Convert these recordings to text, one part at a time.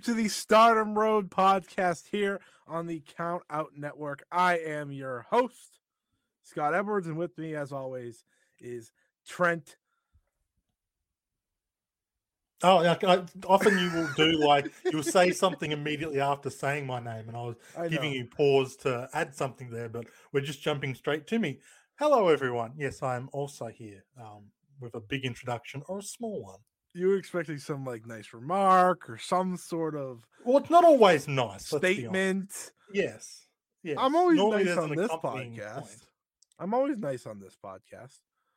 Welcome to the Stardom Road podcast here on the Count Out Network. I am your host, Scott Edwards, and with me, as always, is Trent. Oh, yeah. I, often you will do like you'll say something immediately after saying my name, and I was I giving you pause to add something there, but we're just jumping straight to me. Hello, everyone. Yes, I am also here um, with a big introduction or a small one. You were expecting some like nice remark or some sort of Well, it's not always nice. let's be honest. statement. Yes. Yes. I'm always Normally nice on this podcast. point. I'm always nice on this podcast.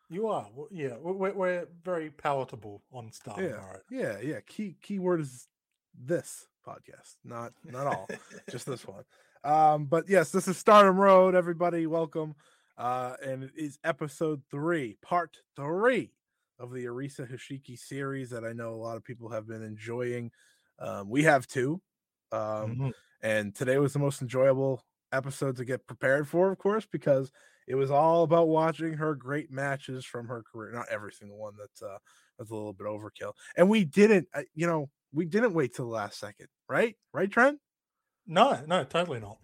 You are. Well, yeah. we- We're, we're very palatable on Star yeah, Road. yeah, yeah. Key key word is this podcast, not not all. just this one. Um, but yes, this is Stardom Road. Everybody, welcome. Uh, and it is episode three, part three of the Arisa Hoshiki series that I know a lot of people have been enjoying. Um, we have two. Um, Mhm. and today was the most enjoyable episode to get prepared for, of course, because it was all about watching her great matches from her career. Not every single one that's uh that's a little bit overkill. And we didn't, uh, you know, we didn't wait till the last second, right? Right, Trent? No, no, totally not.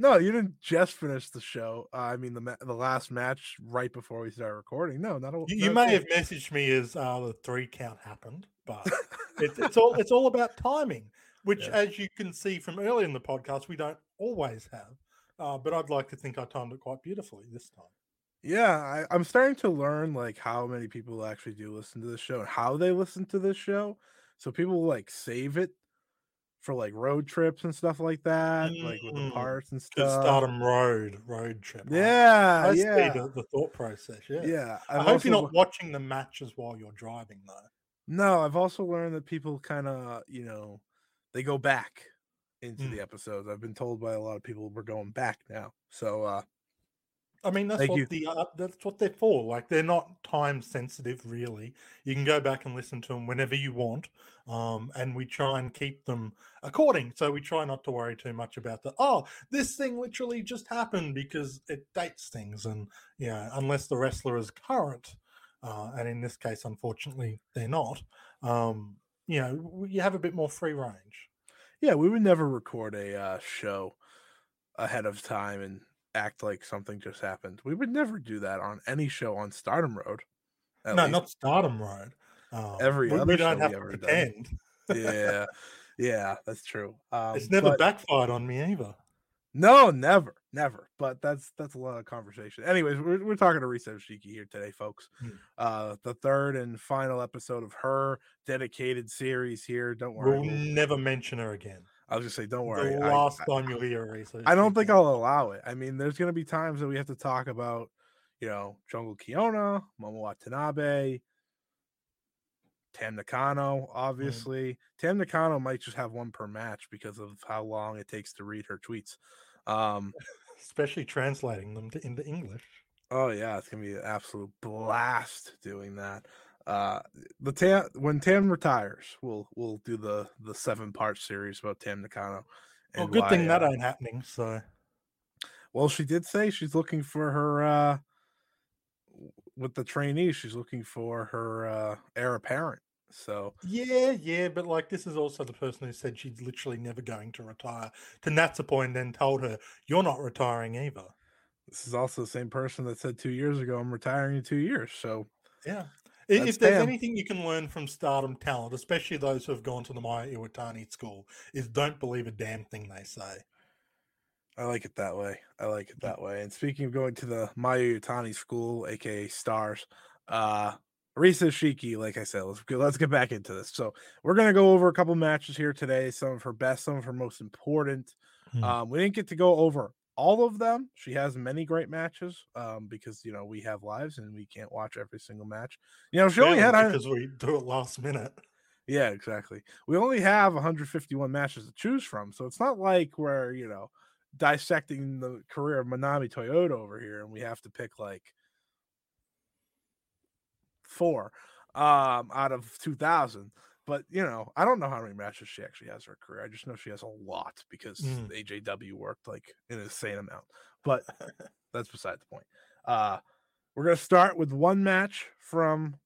No, you didn't just finish the show. Uh, I mean, the ma- the last match right before we started recording. No, not a. You, you may have messaged me as uh, the three count happened, but it's, it's all it's all about timing, which, Yeah. as you can see from earlier in the podcast, we don't always have. Uh, but I'd like to think I timed it quite beautifully this time. Yeah, I, I'm starting to learn like how many people actually do listen to this show and how they listen to this show. So people like save it for like road trips and stuff like that, like with the Mm, parts and stuff. Stardom Road road trip. Yeah, I yeah, the, the thought process. Yeah, yeah. I I've hope you're not watching the matches while you're driving, though. No, I've also learned that people kind of, you know, they go back into Mm. the episodes. I've been told by a lot of people we're going back now. So uh I mean, that's Thank what you. the uh, that's what they're for. Like they're not time sensitive, really. You can go back and listen to them whenever you want, um, and we try and keep them according. So we try not to worry too much about the oh, this thing literally just happened because it dates things, and yeah, unless the wrestler is current, uh, and in this case, unfortunately, they're not. Um, you know, you have a bit more free range. yeah, we would never record a uh show ahead of time and act like something just happened. We would never do that on any show on Stardom Road. no, least. not Stardom Road. Um, Every we, we don't show have we to ever done. pretend. yeah. Yeah, that's true. Um it's never but- backfired on me either. No, never, never. But that's that's a lot of conversation. Anyways, we're we're talking to Risa Shiki here today, folks. Hmm. Uh the third and final episode of her dedicated series here. Don't worry. We'll- never mention her again. I was just say, don't worry. The I- last I, time you'll hear her, I don't think I'll allow it. I mean, there's gonna be times that we have to talk about, you know, Jungle Kyona, Momo Watanabe, Tam Nakano, obviously. Tam Nakano might just have one per match because of how long it takes to read her tweets. Um, especially translating them to, into English. Oh yeah, it's gonna be an absolute blast doing that. Uh the Tam when Tam retires, we'll we'll do the the seven part series about Tam Nakano. Well, good thing that uh, ain't happening. So well, she did say she's looking for her uh with the trainees, she's looking for her uh heir apparent. So yeah, yeah, but like this is also the person who said she's literally never going to retire. To Natsupo and then told her, "You're not retiring either." this is also the same person that said two years ago, I'm retiring in two years. So Yeah. That's If there's anything you can learn from stardom talent, especially those who have gone to the Mayu Iwatani school, is don't believe a damn thing they say. I like it that way. I like it that way. And speaking of going to the Mayu Iwatani school, aka Stars, uh Risa Shiki, like I said, let's let's get back into this. So we're gonna go over a couple matches here today, some of her best, some of her most important. Hmm. Um, we didn't get to go over all of them. She has many great matches um, because you know we have lives and we can't watch every single match. You know, she only had because we do it last minute. Yeah, exactly. We only have 151 matches to choose from, so it's not like we're you know dissecting the career of Manami Toyota over here, and we have to pick like four um, out of 2,000. But you know, I don't know how many matches she actually has in her career. I just know she has a lot because Mm. AJW worked like an insane amount. But that's beside the point. Uh, we're gonna start with one match from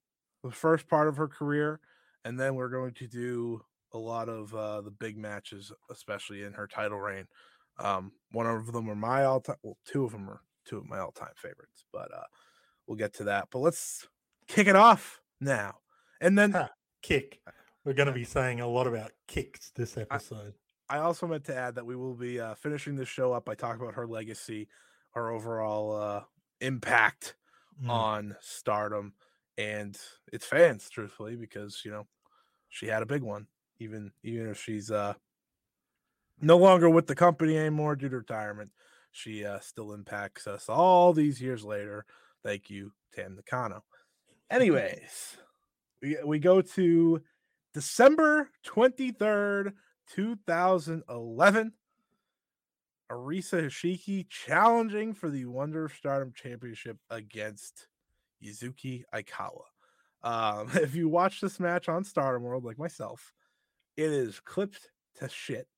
the first part of her career, and then we're going to do a lot of uh, the big matches, especially in her title reign. Um, one of them are my all-time. Well, two of them are two of my all-time favorites, but uh, we'll get to that. But let's kick it off now, and then Huh. Kick. We're going to be saying a lot about kicks this episode. I also meant to add that we will be uh, finishing the show up by talking about her legacy, her overall uh, impact Mm. on stardom and its fans, truthfully, because you know she had a big one, even even if she's uh no longer with the company anymore due to retirement. She uh, still impacts us all these years later. Thank you, Tam Nakano. Anyways, we we go to December twenty third, two thousand eleven. Arisa Hoshiki challenging for the Wonder of Stardom Championship against Yuzuki Aikawa. Um, if you watch this match on Stardom World, like myself, it is clipped to shit.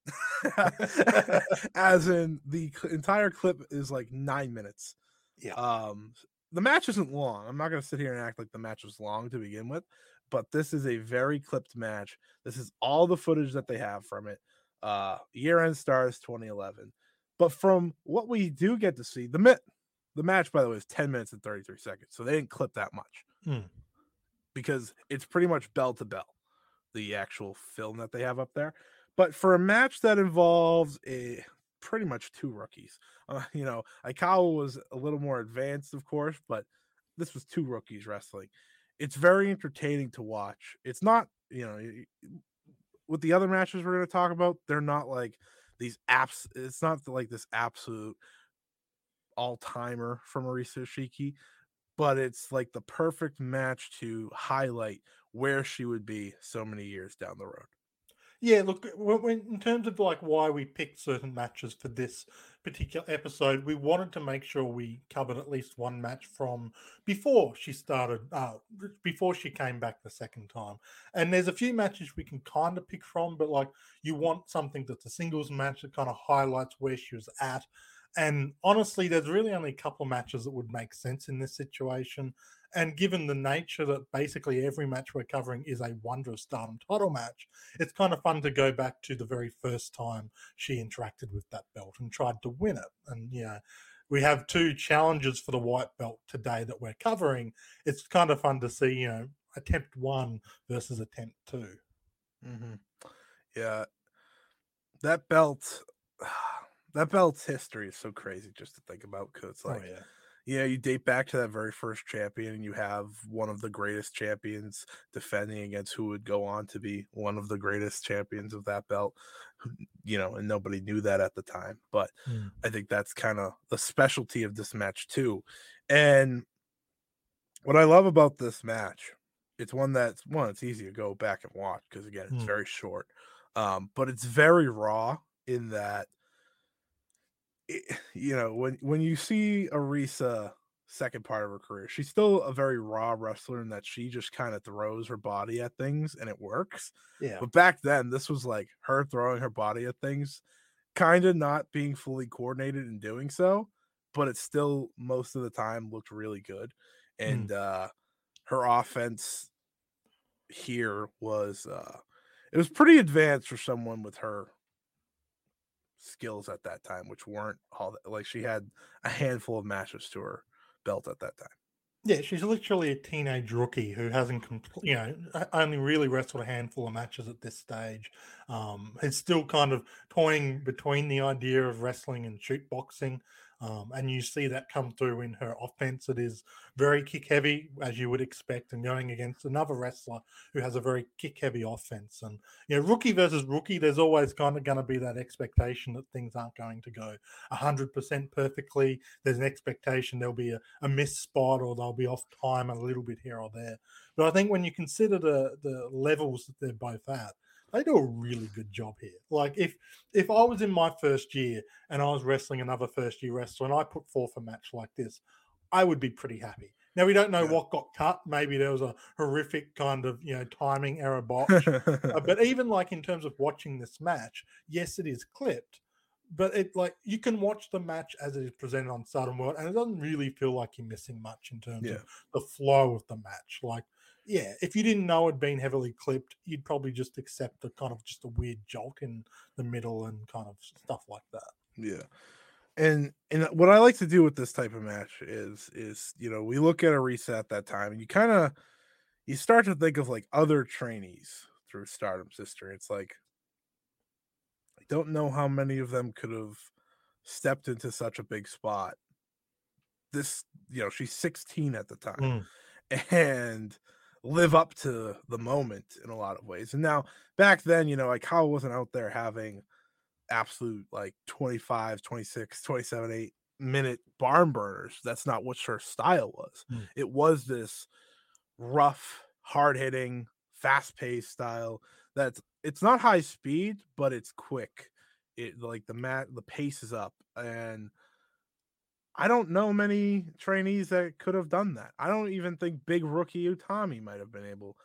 As in, the entire clip is like nine minutes. Yeah. Um, the match isn't long. I'm not going to sit here and act like the match was long to begin with, but this is a very clipped match. This is all the footage that they have from it. Uh, year end stars 2011. But from what we do get to see, the mit the match, by the way, is 10 minutes and 33 seconds. So they didn't clip that much Hmm. because it's pretty much bell to bell, the actual film that they have up there. But for a match that involves a pretty much two rookies, uh, you know, Aikawa was a little more advanced, of course, but this was two rookies wrestling. It's very entertaining to watch. It's not, you know, with the other matches we're going to talk about, they're not like these apps. It's not like this absolute all timer from Arisa Hoshiki, but it's like the perfect match to highlight where she would be so many years down the road. Yeah, look, when, in terms of like why we picked certain matches for this particular episode, we wanted to make sure we covered at least one match from before she started, uh, before she came back the second time. And there's a few matches we can kind of pick from, but like you want something that's a singles match that kind of highlights where she was at. And honestly, there's really only a couple matches that would make sense in this situation. And given the nature that basically every match we're covering is a Wonder of Stardom title match, it's kind of fun to go back to the very first time she interacted with that belt and tried to win it. And yeah, we have two challenges for the white belt today that we're covering. It's kind of fun to see, you know, attempt one versus attempt 2 Mm-hmm. Yeah, that belt, that belt's history is so crazy just to think about. Cause it's like, oh yeah. you you date back to that very first champion, and you have one of the greatest champions defending against who would go on to be one of the greatest champions of that belt. You know, and nobody knew that at the time, but Mm. I think that's kind of the specialty of this match too. And what I love about this match, it's one that's one, it's easy to go back and watch because again, it's Mm. very short. Um, but it's very raw in that it, you know, when when you see Arisa second part of her career, she's still a very raw wrestler in that she just kind of throws her body at things and it works. Yeah. But back then, this was like her throwing her body at things, kind of not being fully coordinated in doing so, but it still most of the time looked really good. And uh her offense here was uh it was pretty advanced for someone with her skills at that time, which weren't all that like she had a handful of matches to her belt at that time. Yeah, she's literally a teenage rookie who hasn't, compl- you know, only really wrestled a handful of matches at this stage. Um, is still kind of toying between the idea of wrestling and shoot boxing. Um, and you see that come through in her offense. It is very kick heavy, as you would expect, and going against another wrestler who has a very kick heavy offense. And, you know, rookie versus rookie, there's always kind of going to be that expectation that things aren't going to go 100% perfectly. There's an expectation there'll be a, a missed spot or they'll be off time a little bit here or there. But I think when you consider the, the levels that they're both at, they do a really good job here. Like if if I was in my first year and I was wrestling another first year wrestler and I put forth a match like this, I would be pretty happy. Now we don't know yeah. what got cut. Maybe there was a horrific kind of you know timing error botch. uh, but even like in terms of watching this match, yes, it is clipped, but it like you can watch the match as it is presented on Stardom World, and it doesn't really feel like you're missing much in terms yeah. of the flow of the match. Like yeah, if you didn't know it'd been heavily clipped, you'd probably just accept the kind of just a weird jolt in the middle and kind of stuff like that. Yeah. And and what I like to do with this type of match is is you know, we look at Arisa that time and you kind of you start to think of like other trainees through Stardom's history. It's like I don't know how many of them could have stepped into such a big spot. This, you know, she's 16 at the time. Mm. And live up to the moment in a lot of ways. And now back then, you know, like Kyle wasn't out there having absolute like 25, 26, 27, 8 minute barn burners. That's not what her style was. Mm. It was this rough, hard hitting, fast paced style that's it's not high speed, but it's quick. It like the mat the pace is up and I don't know many trainees that could have done that. I don't even think big rookie Utami might have been able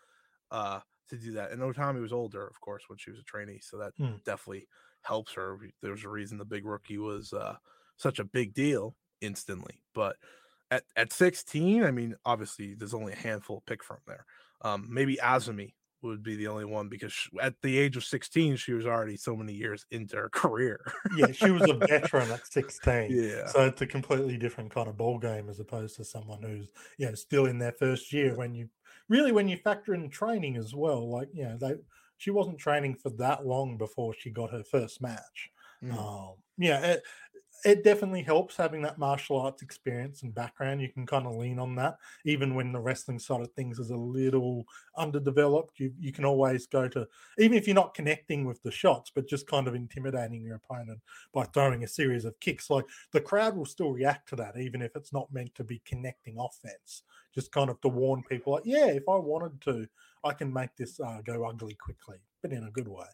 uh, to do that. And Utami was older, of course, when she was a trainee, so that hmm. definitely helps her. There's a reason the big rookie was uh, such a big deal instantly. But at, at 16, I mean, obviously there's only a handful pick from there. Um, maybe AZM would be the only one because she, at the age of 16 she was already so many years into her career. Yeah she was a veteran at 16 yeah. so it's a completely different kind of ball game as opposed to someone who's you know still in their first year when you really when you factor in training as well like you know they she wasn't training for that long before she got her first match. Mm. um yeah it, it definitely helps having that martial arts experience and background. You can kind of lean on that, even when the wrestling side of things is a little underdeveloped. You you can always go to even if you're not connecting with the shots, but just kind of intimidating your opponent by throwing a series of kicks. Like the crowd will still react to that, even if it's not meant to be connecting offense. Just kind of to warn people, like, yeah, if I wanted to, I can make this uh, go ugly quickly, but in a good way.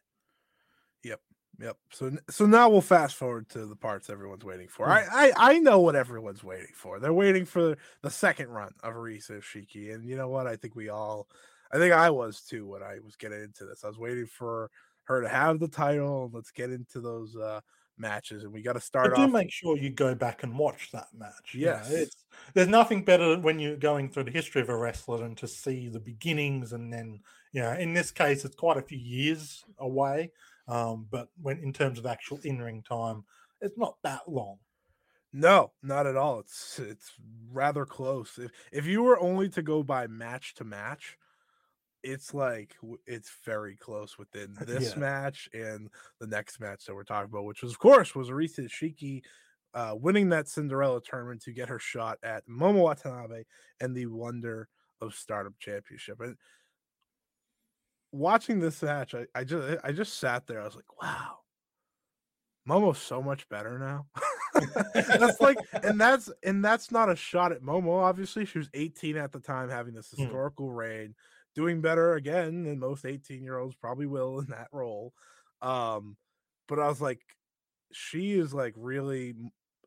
Yep. So so now we'll fast forward to the parts everyone's waiting for. I, I I know what everyone's waiting for. They're waiting for the second run of Arisa Hoshiki, and you know what? I think we all, I think I was too when I was getting into this. I was waiting for her to have the title, and let's get into those uh matches. And we got to start. But do off... make sure you go back and watch that match. Yes, you know, there's nothing better when you're going through the history of a wrestler than to see the beginnings, and then you know, in this case, it's quite a few years away. Um, but when in terms of actual in ring time, it's not that long. No, not at all. It's it's rather close. If if you were only to go by match to match, it's like it's very close within this yeah. match and the next match that we're talking about, which was of course was Arisa Hoshiki uh, winning that Cinderella tournament to get her shot at Momo Watanabe and the Wonder of Stardom Championship. And watching this match, I, I just I just sat there. I was like, wow, Momo's so much better now. that's like, and that's and that's not a shot at Momo. Obviously, she was 18 at the time, having this hmm. historical mm. reign, doing better again than most 18 year olds probably will in that role. Um, but I was like, she is like really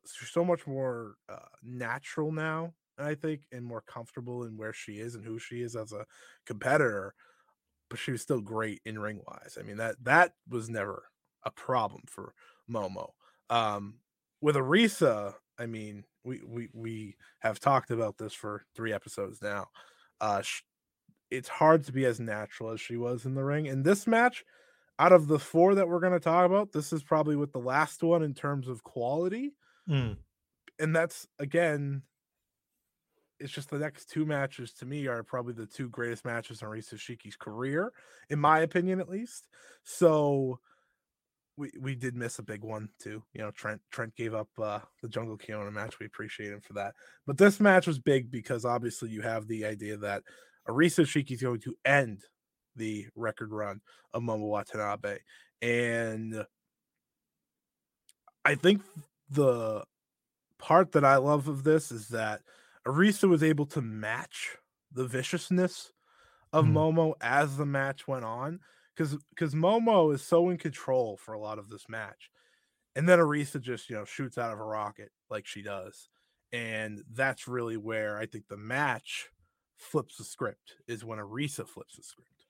so much more uh, natural now. I think, and more comfortable in where she is and who she is as a competitor but she was still great in ring wise. I mean that that was never a problem for Momo. Um, with Arisa, I mean we we we have talked about this for three episodes now. Uh, sh- it's hard to be as natural as she was in the ring. In this match, out of the four that we're going to talk about, this is probably with the last one in terms of quality. Mm. And that's again it's just the next two matches to me are probably the two greatest matches in Arisa Hoshiki's career, in my opinion, at least. So we we did miss a big one too. You know, Trent Trent gave up uh, the Jungle Kyona match. We appreciate him for that. But this match was big because obviously you have the idea that Arisa Hoshiki is going to end the record run of Momo Watanabe, and I think the part that I love of this is that Arisa was able to match the viciousness of Mm. Momo as the match went on because because Momo is so in control for a lot of this match, and then Arisa just you know shoots out of a rocket like she does, and that's really where I think the match flips the script is when Arisa flips the script.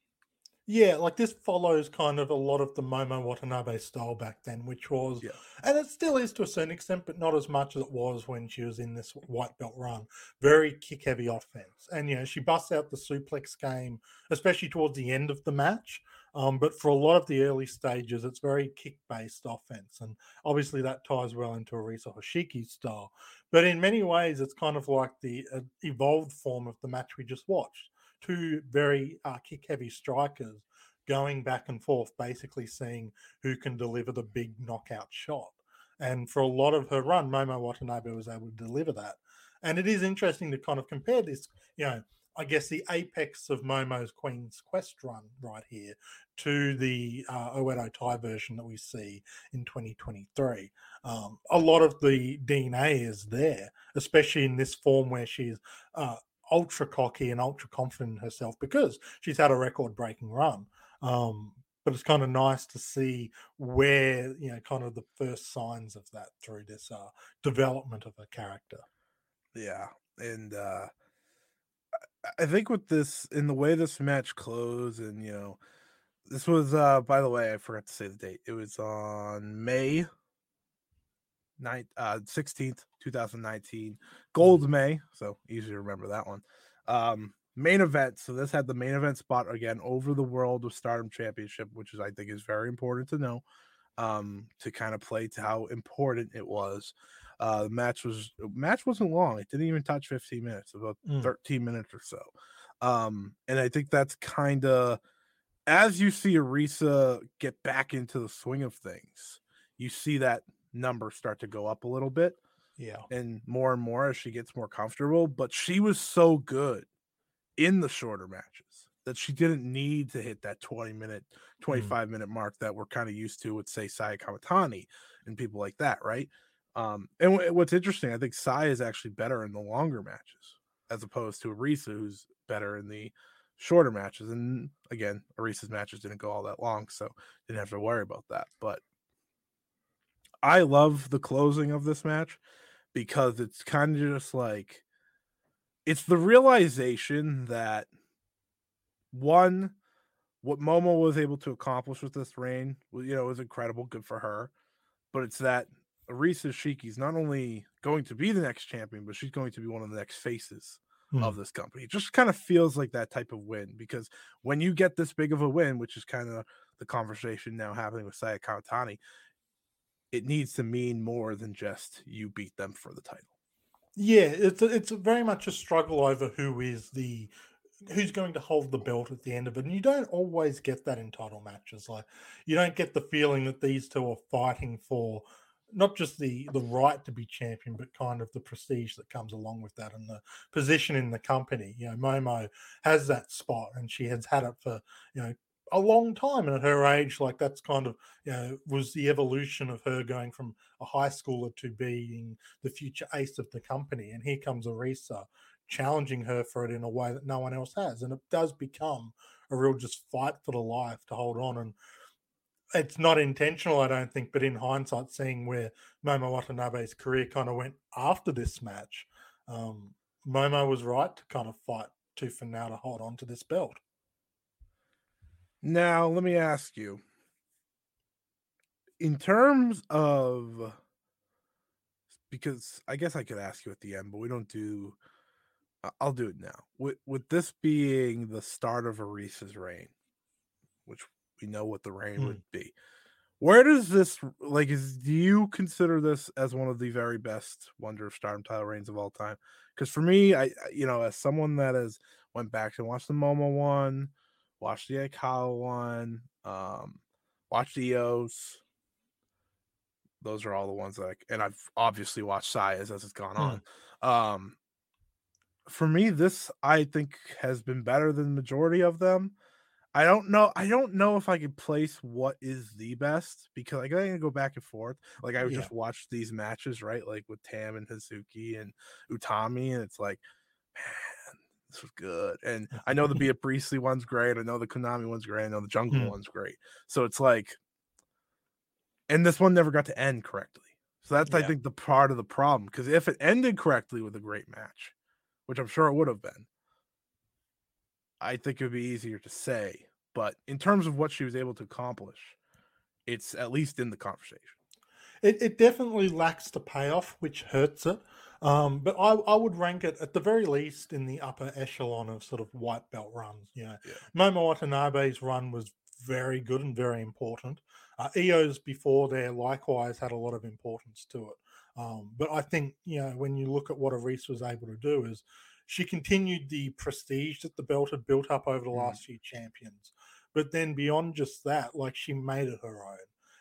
Yeah, like this follows kind of a lot of the Momo Watanabe style back then, which was, Yeah. and it still is to a certain extent, but not as much as it was when she was in this white belt run. Very kick heavy offense. And, you know, she busts out the suplex game, especially towards the end of the match. Um, but for a lot of the early stages, it's very kick based offense. And obviously that ties well into Arisa Hoshiki's style. But in many ways, it's kind of like the uh, evolved form of the match we just watched two very uh, kick heavy strikers going back and forth, basically seeing who can deliver the big knockout shot. And for a lot of her run, Momo Watanabe was able to deliver that. And it is interesting to kind of compare this, you know, I guess the apex of Momo's Queen's Quest run right here to the uh, Oedo Tai version that we see in 2023. Um, a lot of the DNA is there, especially in this form where she's uh, ultra cocky and ultra confident in herself because she's had a record breaking run. Um, but it's kind of nice to see where you know kind of the first signs of that through this uh, development of a character. Yeah, and uh I think with this in the way this match closed, and you know, this was uh by the way, I forgot to say the date. It was on May 9th, uh 16th, 2019. Gold May, so easy to remember that one. Um main event. So this had the main event spot again over the World of Stardom Championship, which is I think is very important to know. Um, to kind of play to how important it was. Uh, the match was match wasn't long. It didn't even touch 15 minutes, about Mm. 13 minutes or so. Um, and I think that's kind of as you see Arisa get back into the swing of things, you see that number start to go up a little bit Yeah, and more and more as she gets more comfortable. But she was so good in the shorter matches that she didn't need to hit that 20 minute, 25 minute mark that we're kind of used to with, say, Saya Kamatani and people like that, right? Um, and wh- what's interesting, I think Sai is actually better in the longer matches as opposed to Arisa, who's better in the shorter matches. And again, Arisa's matches didn't go all that long, so didn't have to worry about that. But I love the closing of this match because it's kind of just like it's the realization that one what Momo was able to accomplish with this reign, you know, was incredible, good for her. But it's that Arisa Hoshiki's not only going to be the next champion, but she's going to be one of the next faces of hmm. this company. It just kind of feels like that type of win because when you get this big of a win, which is kind of the conversation now happening with Saya Kamatani, it needs to mean more than just you beat them for the title. yeah. It's a, it's a very much a struggle over who is the who's going to hold the belt at the end of it, and you don't always get that in title matches. Like you don't get the feeling that these two are fighting for not just the the right to be champion, but kind of the prestige that comes along with that and the position in the company. You know, Momo has that spot, and she has had it for you know a long time. And at her age, like that's kind of you know was the evolution of her going from a high schooler to being the future ace of the company. And here comes Arisa challenging her for it in a way that no one else has, and it does become a real just fight for the life to hold on and it's not intentional, I don't think, but in hindsight, seeing where Momo Watanabe's career kind of went after this match, um, Momo was right to kind of fight tooth and nail to hold on to this belt. Now, let me ask you in terms of because I guess I could ask you at the end, but we don't do I'll do it now. With with this being the start of Arisa's reign, which we know what the reign Hmm. would be. Where does this like is do you consider this as one of the very best Wonder of Stardom title reigns of all time? Because for me, I I- you know, as someone that has went back and watched the Momo one, watched the Aikawa one, um, watched the Io's, those are all the ones that I, and I've obviously watched Saya's as it's gone Hmm. on. Um, for me, this I think has been better than the majority of them. I don't know. I don't know if I could place what is the best because I gotta go back and forth. Like I would Yeah. just watched these matches, right? Like with Tam and Hazuki and Utami, and it's like, man, this was good. And I know the Bea Priestley one's great. I know the Konami one's great. I know the Jungle Hmm. one's great. So it's like, and this one never got to end correctly. So that's I think the part of the problem because if it ended correctly with a great match, which I'm sure it would have been, I think it would be easier to say. But in terms of what she was able to accomplish, it's at least in the conversation. It, it definitely lacks the payoff, which hurts it. Um, but I, I would rank it at the very least in the upper echelon of sort of white belt runs. You know, Yeah. Momo Watanabe's run was very good and very important. Uh, Io's before there likewise had a lot of importance to it. Um, but I think you know when you look at what Aris was able to do is she continued the prestige that the belt had built up over the Mhm. last few champions. But then beyond just that, like she made it her own.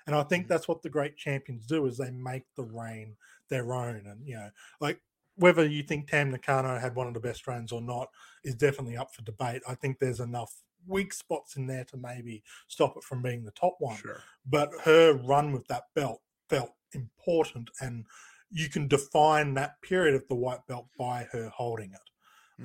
And I think Mhm. that's what the great champions do is they make the reign their own. And you know, like whether you think Tam Nakano had one of the best runs or not is definitely up for debate. I think there's enough weak spots in there to maybe stop it from being the top one. Sure. But her run with that belt felt important and you can define that period of the white belt by her holding it.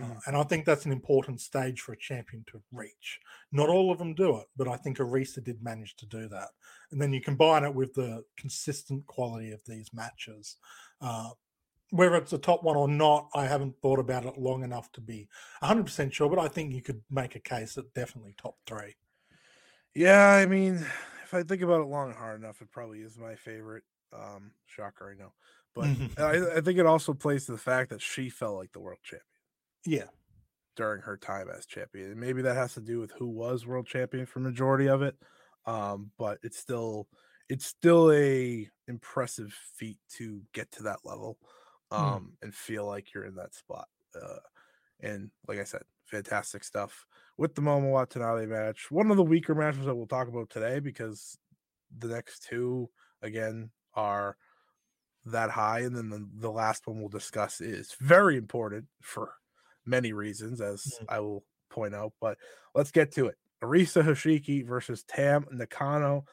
Uh, Mhm. and I think that's an important stage for a champion to reach. Not all of them do it, but I think Arisa did manage to do that. And then you combine it with the consistent quality of these matches. Uh, whether it's a top one or not, I haven't thought about it long enough to be 100% sure, but I think you could make a case that definitely top three. Yeah, I mean, if I think about it long and hard enough, it probably is my favorite. Um, shocker, I know, but I, I think it also plays to the fact that she felt like the world champion Yeah. during her time as champion. And maybe that has to do with who was world champion for majority of it. Um, but it's still it's still a impressive feat to get to that level Hmm. um and feel like you're in that spot. Uh and like I said, fantastic stuff with the Momo Watanabe match. One of the weaker matches that we'll talk about today because the next two again are that high, and then the, the last one we'll discuss is very important for many reasons, as Mhm. I will point out. But let's get to it. Arisa Hoshiki versus Tam Nakano.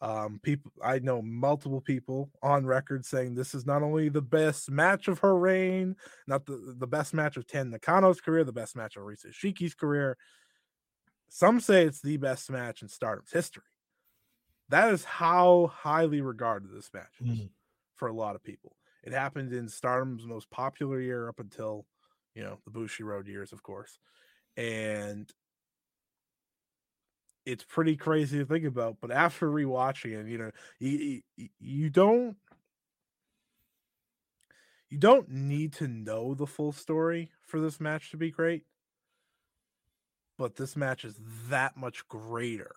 Um, people, I know multiple people on record saying this is not only the best match of her reign, not the, the best match of Tam Nakano's career, the best match of Arisa Hoshiki's career. Some say it's the best match in Stardom's history. That is how highly regarded this match is Mhm. for a lot of people. It happened in Stardom's most popular year up until, you know, the Bushiroad years, of course. And it's pretty crazy to think about. But after rewatching it, you know, you, you, you don't you don't need to know the full story for this match to be great. But this match is that much greater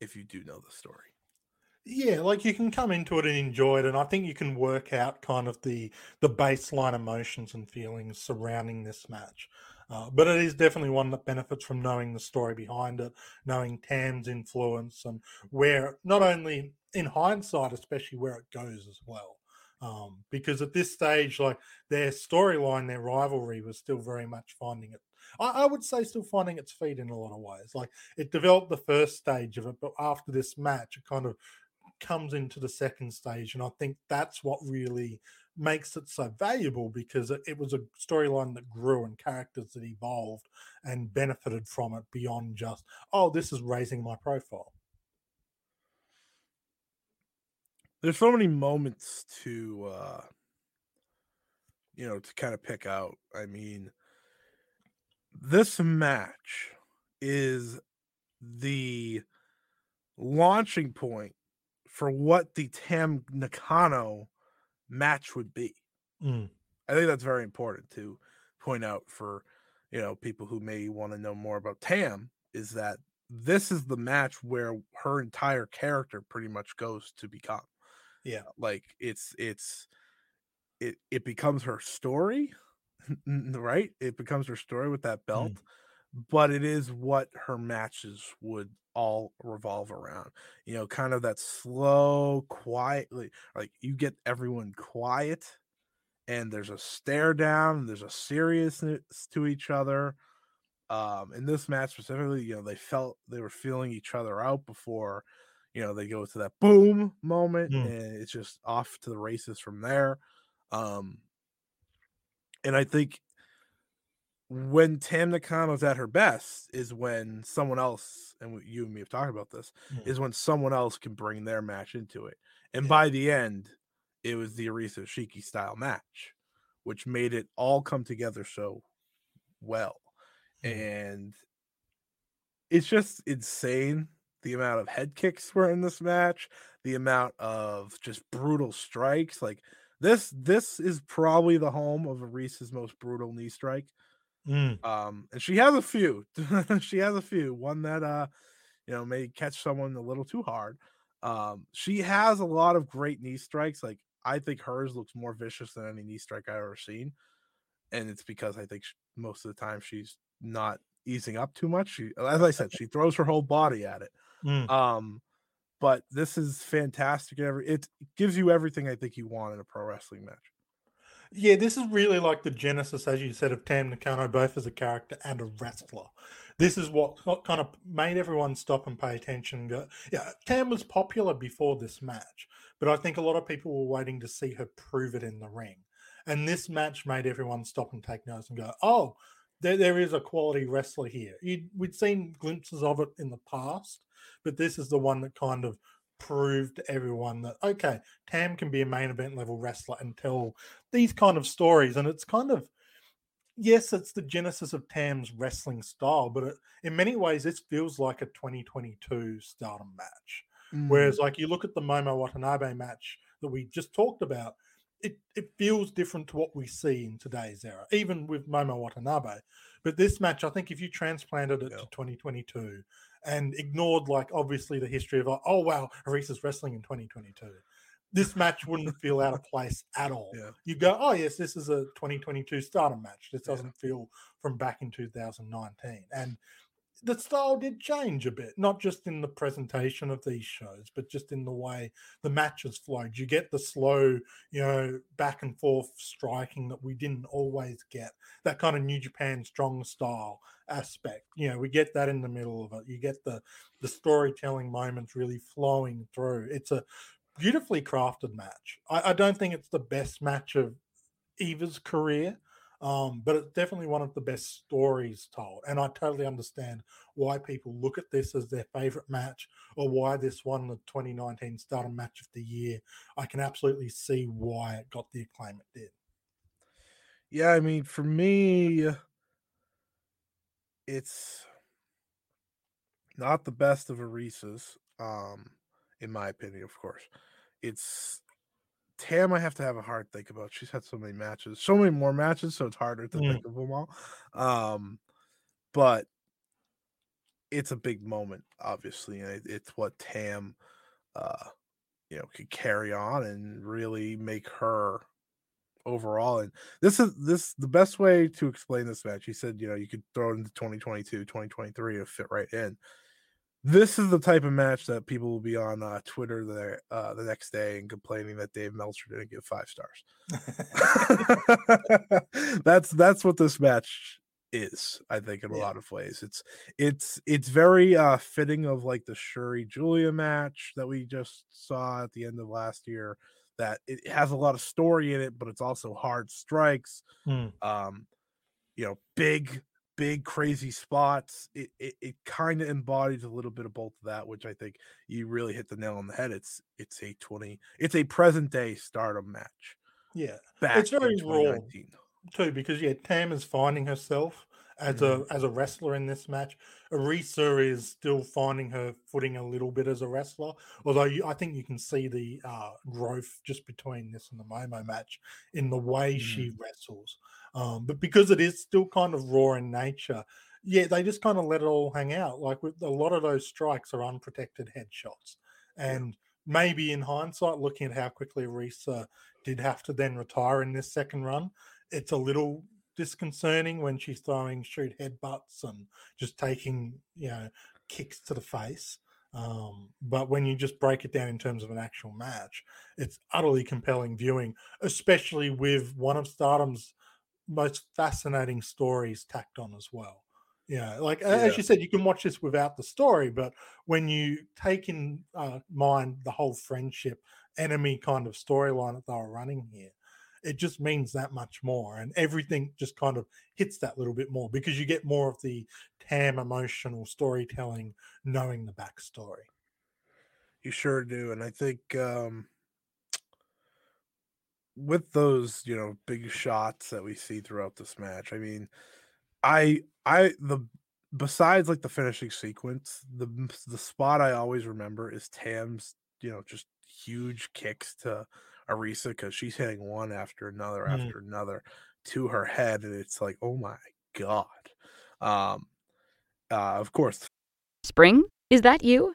if you do know the story. Yeah, like you can come into it and enjoy it, and I think you can work out kind of the the baseline emotions and feelings surrounding this match. Uh, but it is definitely one that benefits from knowing the story behind it, knowing Tam's influence, and where not only in hindsight, especially where it goes as well. Um, because at this stage, like their storyline, their rivalry was still very much finding it. I, I would say still finding its feet in a lot of ways. Like it developed the first stage of it, but after this match, it kind of comes into the second stage and i think that's what really makes it so valuable because it, it was a storyline that grew and characters that evolved and benefited from it beyond just oh this is raising my profile. There's so many moments to uh you know to kind of pick out. I mean this match is the launching point for what the tam nakano match would be. Mm. i think that's very important to point out for you know people who may want to know more about tam is that this is the match where her entire character pretty much goes to become. Yeah. like it's it's it it becomes her story right? It becomes her story with that belt but it is what her matches would all revolve around. You know, kind of that slow, quietly, like you get everyone quiet and there's a stare down, there's a seriousness to each other. Um, in this match specifically, you know, they felt they were feeling each other out before, you know, they go to that boom moment Mm. and it's just off to the races from there. Um, and I think when Tam Nakano's at her best is when someone else, and you and me have talked about this, Mm. is when someone else can bring their match into it. And Yeah. by the end, it was the Arisa Hoshiki style match, which made it all come together so well. Mm. And it's just insane the amount of head kicks were in this match, the amount of just brutal strikes. Like this, this is probably the home of Arisa's most brutal knee strike. Mm. Um, and she has a few. she has a few. One that uh, you know, may catch someone a little too hard. Um, she has a lot of great knee strikes. Like I think hers looks more vicious than any knee strike I've ever seen, and it's because I think sh most of the time she's not easing up too much. She, as I said, she throws her whole body at it. Mm. Um, but this is fantastic. Every it gives you everything I think you want in a pro wrestling match. Yeah, this is really like the genesis, as you said, of Tam Nakano, both as a character and a wrestler. This is what, kind of made everyone stop and pay attention. yeah, Tam was popular before this match, but I think a lot of people were waiting to see her prove it in the ring. And this match made everyone stop and take notice and go, oh, there, there is a quality wrestler here. You'd, we'd seen glimpses of it in the past, but this is the one that kind of proved to everyone that, okay, Tam can be a main event level wrestler and tell these kind of stories. And it's kind of, yes, it's the genesis of Tam's wrestling style, but it, in many ways, this feels like a 2022 stardom match. Whereas, mm. like, you look at the Momo Watanabe match that we just talked about, it, it feels different to what we see in today's era, even with Momo Watanabe. But this match, I think if you transplanted it Yeah. to 2022 and ignored, like, obviously the history of, like, oh, wow, Arisa's wrestling in 2022, this match wouldn't feel out of place at all. Yeah. You go, oh, yes, this is a 2022 stardom match. This doesn't feel from back in 2019. And the style did change a bit, not just in the presentation of these shows, but just in the way the matches flowed. You get the slow, you know, back and forth striking that we didn't always get. That kind of New Japan strong style aspect. You know, we get that in the middle of it. You get the the storytelling moments really flowing through. It's a beautifully crafted match. I, I don't think it's the best match of Eva's career. Um, but it's definitely one of the best stories told. And I totally understand why people look at this as their favorite match or why this won the 2019 Stardom Match of the Year. I can absolutely see why it got the acclaim it did. Yeah, I mean, for me, it's not the best of Arisa's, um, in my opinion, of course. It's Tam, I have to have a hard think about. She's had so many matches, so many more matches, so it's harder to Mm. think of them all. Um, but it's a big moment, obviously, and it, it's what Tam, uh, you know, could carry on and really make her overall. And this is this the best way to explain this match. He said, you know, you could throw it into 2022, 2023 to fit right in. This is the type of match that people will be on uh, Twitter the uh, the next day and complaining that Dave Meltzer didn't give five stars. that's that's what this match is, I think, in a Yeah. lot of ways. It's it's it's very uh fitting of like the Syuri Giulia match that we just saw at the end of last year. That it has a lot of story in it, but it's also hard strikes. Mm. Um, you know, big, big, crazy spots. It it, it kind of embodies a little bit of both of that, which I think you really hit the nail on the head. It's it's a twenty, it's a present day stardom match. yeah. It's very raw. too because yeah tam is finding herself as a as a wrestler in this match arisa is still finding her footing a little bit as a wrestler although you, i think you can see the uh, growth just between this and the momo match in the way she wrestles um, but because it is still kind of raw in nature yeah they just kind of let it all hang out like with a lot of those strikes are unprotected headshots and maybe in hindsight looking at how quickly arisa did have to then retire in this second run it's a little disconcerting when she's throwing shoot headbutts and just taking you know kicks to the face. Um, but when you just break it down in terms of an actual match, it's utterly compelling viewing, especially with one of Stardom's most fascinating stories tacked on as well. Yeah, like Yeah. as you said, you can watch this without the story, but when you take in uh, mind the whole friendship enemy kind of storyline that they were running here, it just means that much more, and everything just kind of hits that little bit more because you get more of the Tam emotional storytelling, knowing the backstory. You sure do, and I think um, with those you know big shots that we see throughout this match, I mean, I I the besides like the finishing sequence, the the spot I always remember is Tam's you know just huge kicks to Arisa because she's hitting one after another Mm. after another to her head, and it's like oh my god. Um, uh, of course, Spring? Is that you?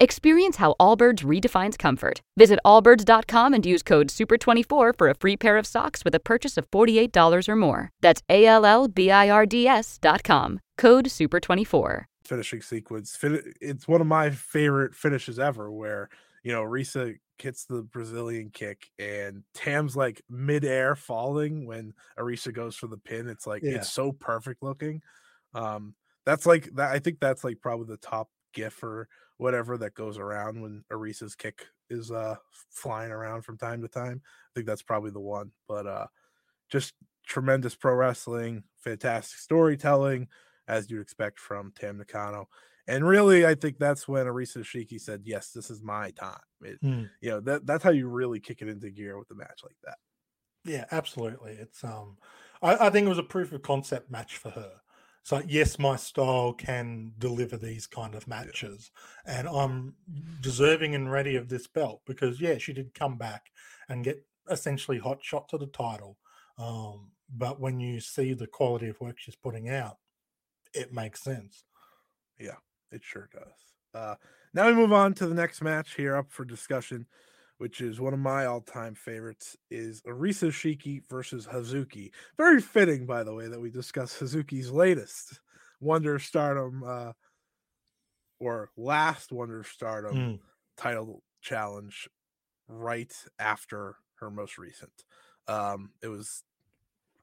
Experience how Allbirds redefines comfort. Visit allbirds.com and use code SUPER24 for a free pair of socks with a purchase of $48 or more. That's A L L B I R D S.com. Code SUPER24. finishing sequence. It's one of my favorite finishes ever, where you know Risa hits the Brazilian kick and Tam's like midair falling when Arisa goes for the pin. It's like Yeah. it's so perfect looking. Um, that's like that. I think that's like probably the top gif or whatever that goes around when Arisa's kick is uh flying around from time to time. I think that's probably the one. But uh, just tremendous pro wrestling, fantastic storytelling as you'd expect from Tam Nakano. And really, I think that's when Arisa Hoshiki said, "Yes, this is my time." It, Hmm. You know that that's how you really kick it into gear with a match like that. Yeah, absolutely. It's um, I, I think it was a proof of concept match for her. So yes, my style can deliver these kind of matches, and I'm deserving and ready of this belt because yeah, she did come back and get essentially hot shot to the title. Um, but when you see the quality of work she's putting out, it makes sense. Yeah, it sure does. Uh, now we move on to the next match here up for discussion, which is one of my all-time favorites, is Arisa Hoshiki versus Hazuki. Very fitting, by the way, that we discuss Hazuki's latest Wonder Stardom uh, or last Wonder Stardom Mm. title challenge right after her most recent. Um, it was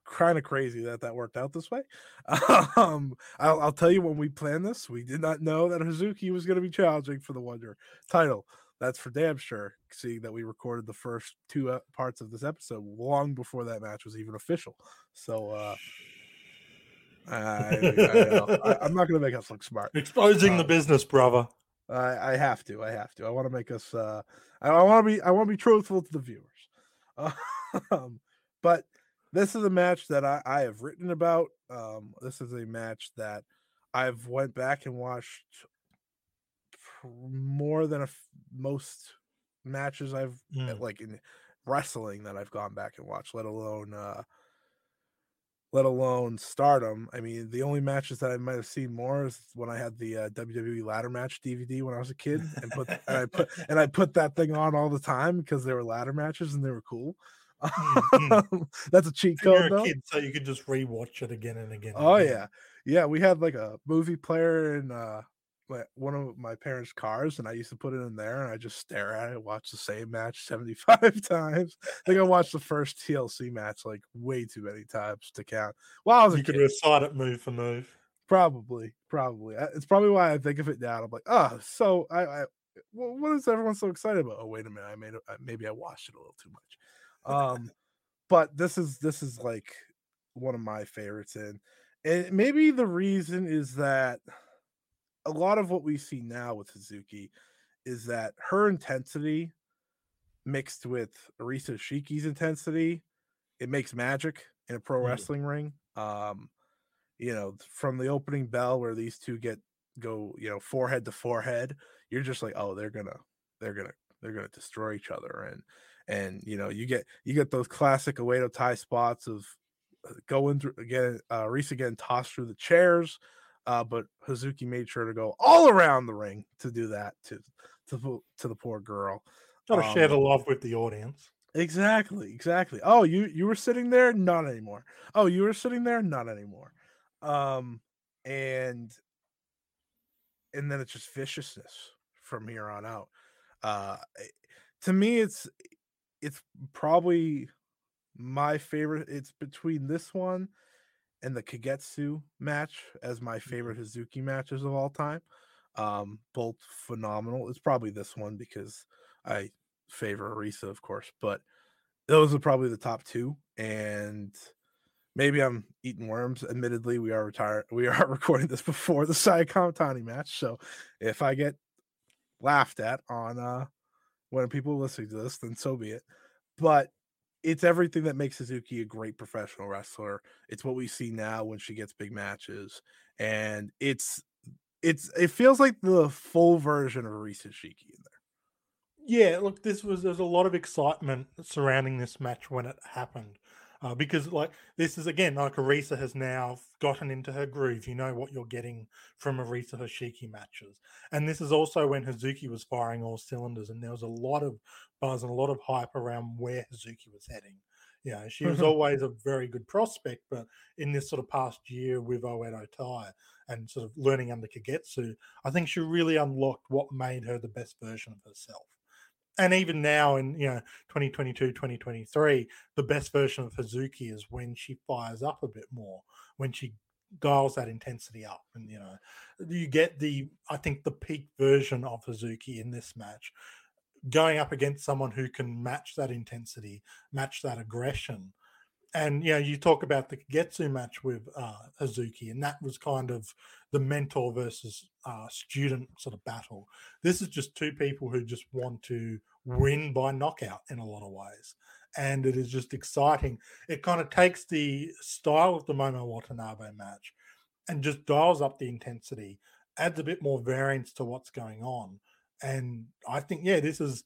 kind of crazy that that worked out this way. Um, I'll, I'll tell you when we planned this, we did not know that Hazuki was going to be challenging for the Wonder title. That's for damn sure. Seeing that we recorded the first two uh, parts of this episode long before that match was even official. So uh, I, am not going to make us look smart. Exposing the Um, business, brother. I, I have to. I have to. I want to make us. Uh, I, I want to be. I want to be truthful to the viewers. Um, but this is a match that I, I have written about. Um, this is a match that I've went back and watched more than a f- most matches I've uh, Mm. like in wrestling that I've gone back and watched. Let alone. Uh, let alone stardom. I mean, the only matches that I might have seen more is when I had the uh, WWE ladder match DVD when I was a kid, and put and I put and I put that thing on all the time because they were ladder matches and they were cool. Mm, That's a cheat code, you're a though. kid, so you could just rewatch it again and again. and Oh again. yeah, yeah. We had like a movie player in uh, my, one of my parents' cars, and I used to put it in there, and I just stare at it, watch the same match seventy five times. I think I watched the first TLC match like way too many times to count. Well, I was You could kid. recite it move for move. Probably, probably. It's probably why I think of it now. I'm like, oh, so I, I what is everyone so excited about? Oh, wait a minute, I made it. Maybe I watched it a little too much. Um, but this is this is like one of my favorites, and and maybe the reason is that a lot of what we see now with Hazuki is that her intensity mixed with Arisa Hoshiki's intensity, it makes magic in a pro Mm. wrestling ring. Um, you know, from the opening bell where these two get go, you know, forehead to forehead, you're just like, oh, they're gonna, they're gonna, they're gonna destroy each other, and and you know, you get you get those classic Oedo Tai spots of uh, going through again, uh, Reese again tossed through the chairs, uh, but Hazuki made sure to go all around the ring to do that to to to the poor girl. Got to share the Um, love with the audience. Exactly, exactly. Oh, you you were sitting there, not anymore. Oh, you were sitting there, not anymore. Um, and and then it's just viciousness from here on out. Uh, eh, to me, it's it's probably my favorite. It's between this one and the Kagetsu match as my favorite Hazuki matches of all time. Um, both phenomenal. It's probably this one because I favor Arisa, of course, but those are probably the top two. And maybe I'm eating worms. Admittedly, we are retired. We are recording this before the Saya Kamatani match. So if I get laughed at on uh when people listening to this, then so be it. But it's everything that makes Hazuki a great professional wrestler. It's what we see now when she gets big matches. And it's it's it feels like the full version of Risa Shiki in there. Yeah, look, this was there's a lot of excitement surrounding this match when it happened. Uh, because like this is again like Arisa has now gotten into her groove. You know what you're getting from Arisa Hoshiki matches, and this is also when Hazuki was firing all cylinders, and there was a lot of buzz and a lot of hype around where Hazuki was heading. You know, she was Mhm. always a very good prospect, but in this sort of past year with Oedo Tai and sort of learning under Kagetsu, I think she really unlocked what made her the best version of herself and even now in you know 2022 2023 the best version of hazuki is when she fires up a bit more when she dials that intensity up and you know you get the i think the peak version of hazuki in this match going up against someone who can match that intensity match that aggression and you know you talk about the Getsu match with uh, Hazuki, and that was kind of the mentor versus uh, student sort of battle. This is just two people who just want to win by knockout in a lot of ways, and it is just exciting. It kind of takes the style of the Momo Watanabe match and just dials up the intensity, adds a bit more variance to what's going on, and I think yeah, this is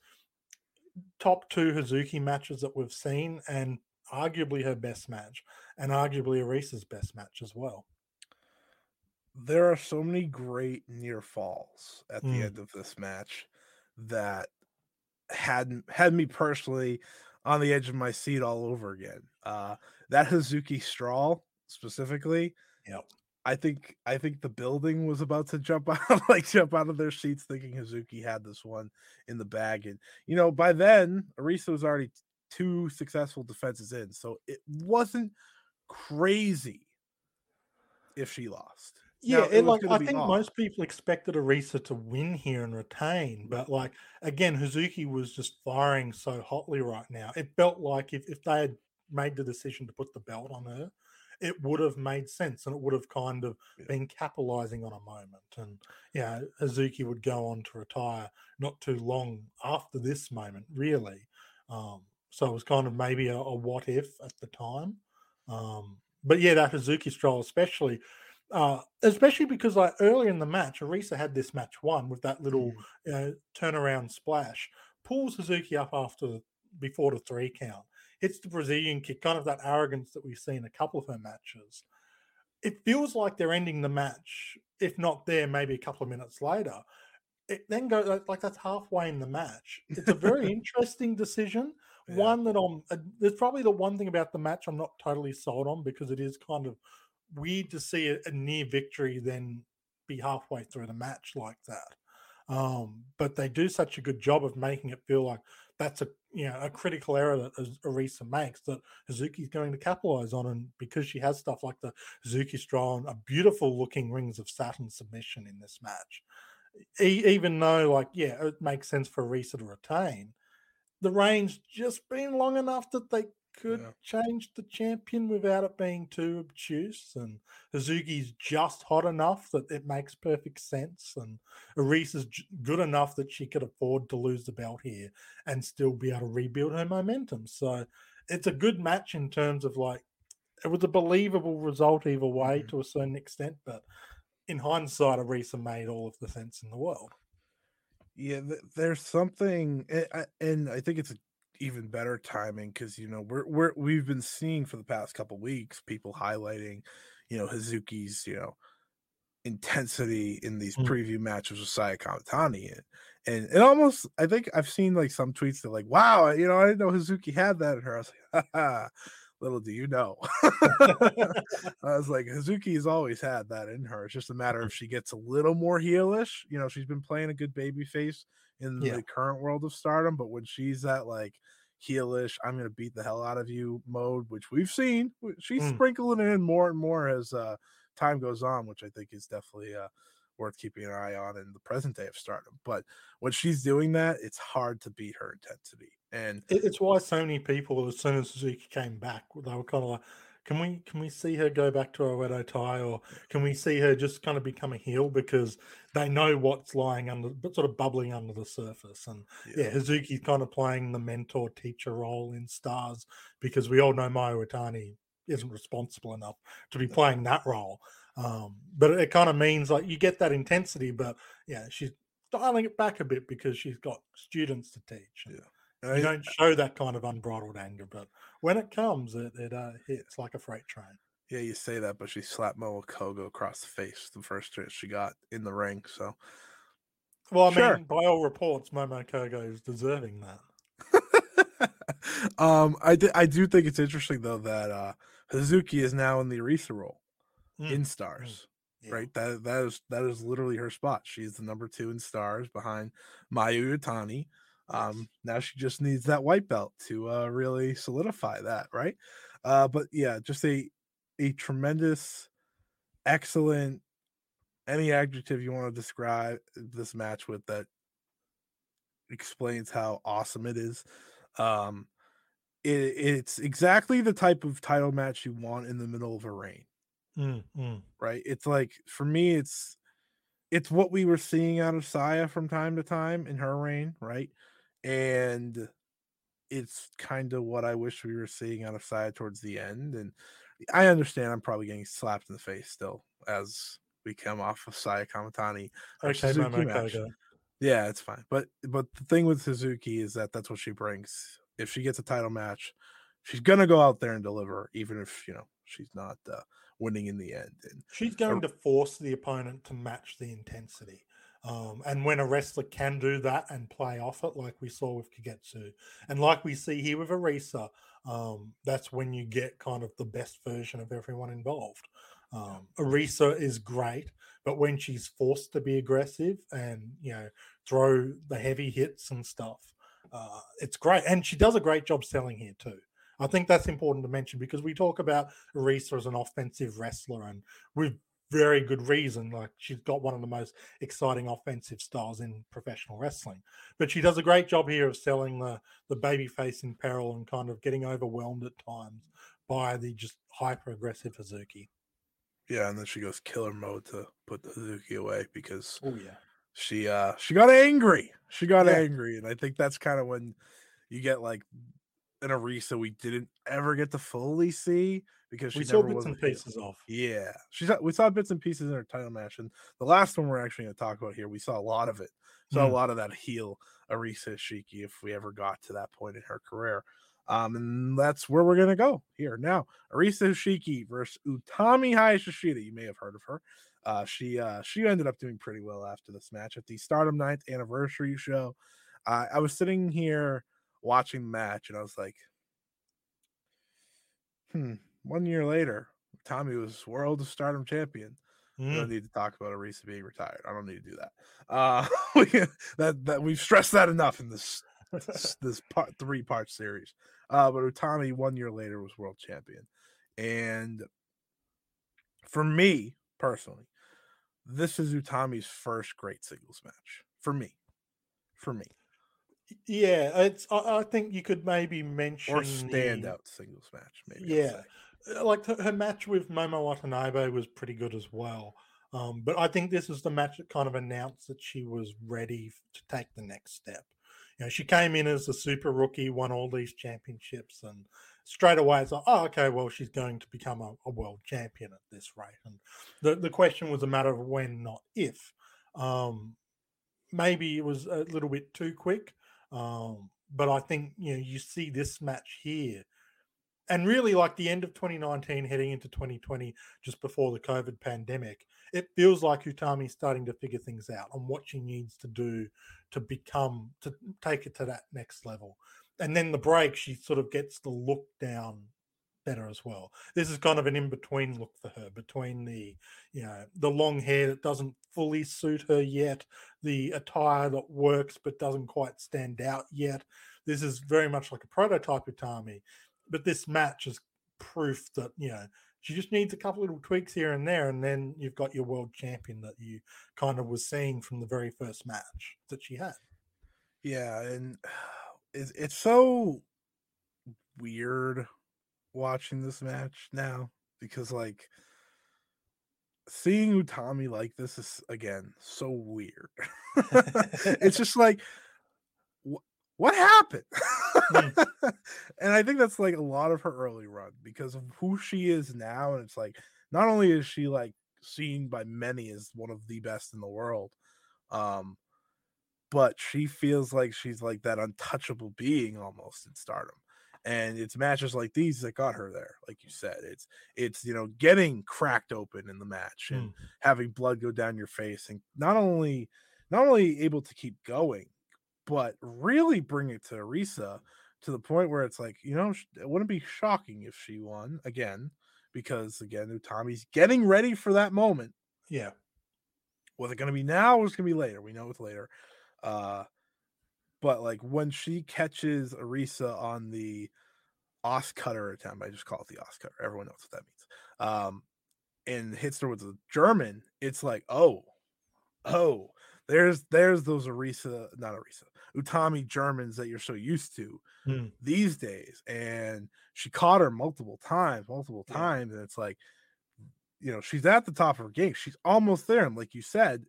top two Hazuki matches that we've seen, and arguably her best match, and arguably Arisa's best match as well. there are so many great near falls at the Mm. end of this match that had had me personally on the edge of my seat all over again. Uh that Hazuki straw specifically. Yep. I think I think the building was about to jump out like jump out of their seats thinking Hazuki had this one in the bag and you know by then Arisa was already two successful defenses in so it wasn't crazy if she lost. Yeah, was like I think off. most people expected Arisa to win here and retain, but like again, Hazuki was just firing so hotly right now. It felt like if, if they had made the decision to put the belt on her, it would have made sense and it would have kind of Yeah. been capitalizing on a moment. And yeah, Hazuki would go on to retire not too long after this moment, really. Um, so it was kind of maybe a, a what if at the time. Um, but yeah, that Hazuki stroll, especially, uh, especially because like earlier in the match, Arisa had this match won with that little uh, turnaround splash, pulls Hazuki up after before the three count, hits the Brazilian kick, kind of that arrogance that we've seen a couple of her matches. It feels like they're ending the match, if not there, maybe a couple of minutes later. It then goes like, like that's halfway in the match. It's a very interesting decision. Yeah. One that I'm. Uh, there's probably the one thing about the match I'm not totally sold on because it is kind of weird to see a, near victory then be halfway through the match like that. Um, but they do such a good job of making it feel like that's a you know a critical error that Arisa makes that Hazuki's going to capitalize on, and because she has stuff like the Hazuki Strong, a beautiful looking Rings of Saturn submission in this match, e- even though like yeah it makes sense for Arisa to retain, the range just been long enough that they could Yeah. change the champion without it being too obtuse. And Hazuki's just hot enough that it makes perfect sense. And Arisa's is good enough that she could afford to lose the belt here and still be able to rebuild her momentum. So it's a good match in terms of like it was a believable result either way Mhm. to a certain extent, but in hindsight, Arisa made all of the sense in the world. Yeah, there's something, a- and I think it's even better timing because you know we're we're we've been seeing for the past couple weeks people highlighting, you know, Hazuki's you know intensity in these Mm. preview matches with Saya Kamatani, and and it almost I think I've seen like some tweets that like, wow, you know, I didn't know Hazuki had that in her. I was like, Haha, little do you know. I was like, Hazuki's always had that in her. It's just a matter Mm. if she gets a little more heelish. You know, she's been playing a good baby face in Yeah. the current world of stardom, but when she's at like heelish, I'm gonna beat the hell out of you mode, which we've seen, she's Mm. sprinkling in more and more as uh time goes on, which I think is definitely uh worth keeping an eye on in the present day of stardom. But when she's doing that, it's hard to beat her intensity. And It's why so many people, as soon as Hazuki came back, they were kind of like, "Can we can we see her go back to a Oedo Tai, or can we see her just kind of become a heel?" Because they know what's lying under, but sort of bubbling under the surface. And yeah, Hazuki's kind of playing the mentor teacher role in Stars because we all know Mayu Iwatani isn't responsible enough to be playing that role. Um, but it kind of means like you get that intensity, but yeah, she's dialing it back a bit because she's got students to teach. Yeah. You don't show that kind of unbridled anger, but when it comes, it, it uh, hits like a freight train. Yeah, you say that, but she slapped Momo Kogo across the face the first chance she got in the ring. So Well, I Sure. mean, by all reports, Momo Kogo is deserving that. um I di- I do think it's interesting though that uh Hazuki is now in the Arisa role Mm, in stars. yeah. Right? That that is that is literally her spot. She's the number two in stars behind Mayu Iwatani. Um now she just needs that white belt to uh really solidify that, right? Uh but yeah, just a a tremendous excellent any adjective you want to describe this match with that explains how awesome it is. Um, it, it's exactly the type of title match you want in the middle of a reign, Mm, mm. right? It's like for me, it's it's what we were seeing out of Saya from time to time in her reign, right? And it's kind of what I wish we were seeing out of Saya towards the end. And I understand I'm probably getting slapped in the face still as we come off of Saya Kamatani Okay, match. Kogo. Yeah, it's fine. But but the thing with Hazuki is that that's what she brings. If she gets a title match, she's gonna go out there and deliver, even if you know she's not uh, winning in the end. And She's going to force the opponent to match the intensity. Um, and when a wrestler can do that and play off it, like we saw with Kagetsu, and like we see here with Arisa, um, that's when you get kind of the best version of everyone involved. Um, Arisa is great, but when she's forced to be aggressive and you know throw the heavy hits and stuff, uh, it's great. And she does a great job selling here too. I think that's important to mention because we talk about Arisa as an offensive wrestler, and with very good reason. Like she's got one of the most exciting offensive styles in professional wrestling. But she does a great job here of selling the the baby face in peril and kind of getting overwhelmed at times by the just hyper aggressive Hazuki. yeah, and then she goes killer mode to put the Hazuki away because Oh yeah. she uh she got angry. She got Yeah. angry, and I think that's kind of when you get like Arisa we didn't ever get to fully see because she We saw bits and pieces off. Yeah, she saw, we saw bits and pieces in her title match, and the last one we're actually going to talk about here, we saw a lot of it. Saw a Mm. lot of that heel Arisa Hoshiki if we ever got to that point in her career. Um, and that's where we're going to go here now. Arisa Hoshiki versus Utami Hayashishita. You may have heard of her. Uh, she uh, she ended up doing pretty well after this match at the Stardom 9th anniversary show. Uh, I was sitting here watching the match, and I was like, hmm. One year later, Utami was World of Stardom champion. We don't Mm. need to talk about Arisa being retired. I don't need to do that. Uh, we, that that we've stressed that enough in this this, this part three part series. Uh, but Utami one year later was world champion, and for me personally, this is Utami's first great singles match. For me, for me, Yeah, it's. I, I think you could maybe mention or the- standout singles match. Maybe. Yeah. Uh, like her, her match with Momo Watanabe was pretty good as well. Um, but I think this is the match that kind of announced that she was ready to take the next step. You know, she came in as a super rookie, won all these championships, and straight away it's like, oh, okay, well, she's going to become a, a world champion at this rate. And the, the question was a matter of when, not if. Um, maybe it was a little bit too quick. Um, but I think you know you see this match here, and really like the end of 2019, heading into 2020, just before the COVID pandemic, it feels like Utami's starting to figure things out on what she needs to do to become to take it to that next level. And then the break, she sort of gets the look down better as well. This is kind of an in between look for her between the, you know, the long hair that doesn't fully suit her yet, the attire that works but doesn't quite stand out yet. This is very much like a prototype Utami, but this match is proof that, you know, she just needs a couple little tweaks here and there, and then you've got your world champion that you kind of was seeing from the very first match that she had. Yeah, and it's, it's so weird watching this match now because like seeing Utami like this is again so weird. it's just like wh- what happened? Mm. and I think that's like a lot of her early run because of who she is now. And it's like not only is she like seen by many as one of the best in the world, um, but she feels like she's like that untouchable being almost in stardom and it's matches like these that got her there like you said it's it's you know getting cracked open in the match and Mm. having blood go down your face and not only not only able to keep going but really bring it to Arisa to the point where it's like you know it wouldn't be shocking if she won again because again Utami's getting ready for that moment Yeah. was it going to be now or is it going to be later? We know it's later. Uh, but like when she catches Arisa on the os cutter attempt, I just call it the os cutter. Everyone knows what that means. Um, and hits her with a German. It's like, oh, oh, there's there's those Arisa, not Arisa, Utami Germans that you're so used to Hmm. these days. And she caught her multiple times, multiple Yeah. times, and it's like you know, she's at the top of her game. She's almost there. And like you said,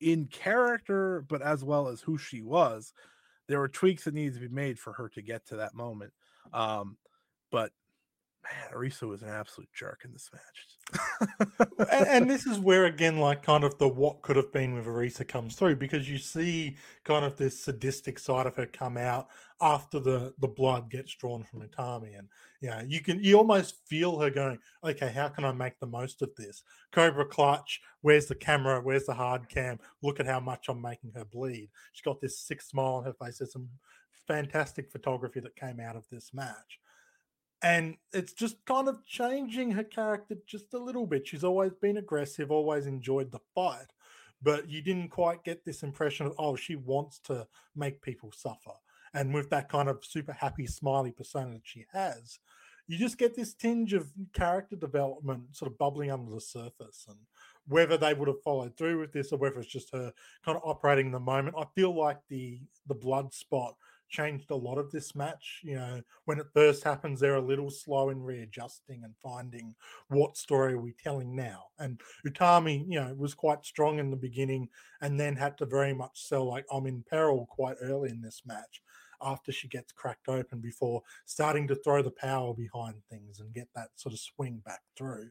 in character, but as well as who she was, there were tweaks that needed to be made for her to get to that moment. Um, but man, Arisa was an absolute jerk in this match. and, and this is where again like kind of the what could have been with Arisa comes through because you see kind of this sadistic side of her come out after the the blood gets drawn from Utami and yeah you can you almost feel her going okay how can I make the most of this? Cobra clutch where's the camera? Where's the hard cam? Look at how much I'm making her bleed. She's got this sick smile on her face. There's some fantastic photography that came out of this match and it's just kind of changing her character just a little bit. She's always been aggressive, always enjoyed the fight, but you didn't quite get this impression of, oh, she wants to make people suffer. And with that kind of super happy, smiley persona that she has, you just get this tinge of character development sort of bubbling under the surface. And whether they would have followed through with this or whether it's just her kind of operating in the moment, I feel like the the blood spot changed a lot of this match. You know, when it first happens, they're a little slow in readjusting and finding what story are we telling now. And Utami, you know, was quite strong in the beginning and then had to very much sell like I'm in peril quite early in this match after she gets cracked open before starting to throw the power behind things and get that sort of swing back through.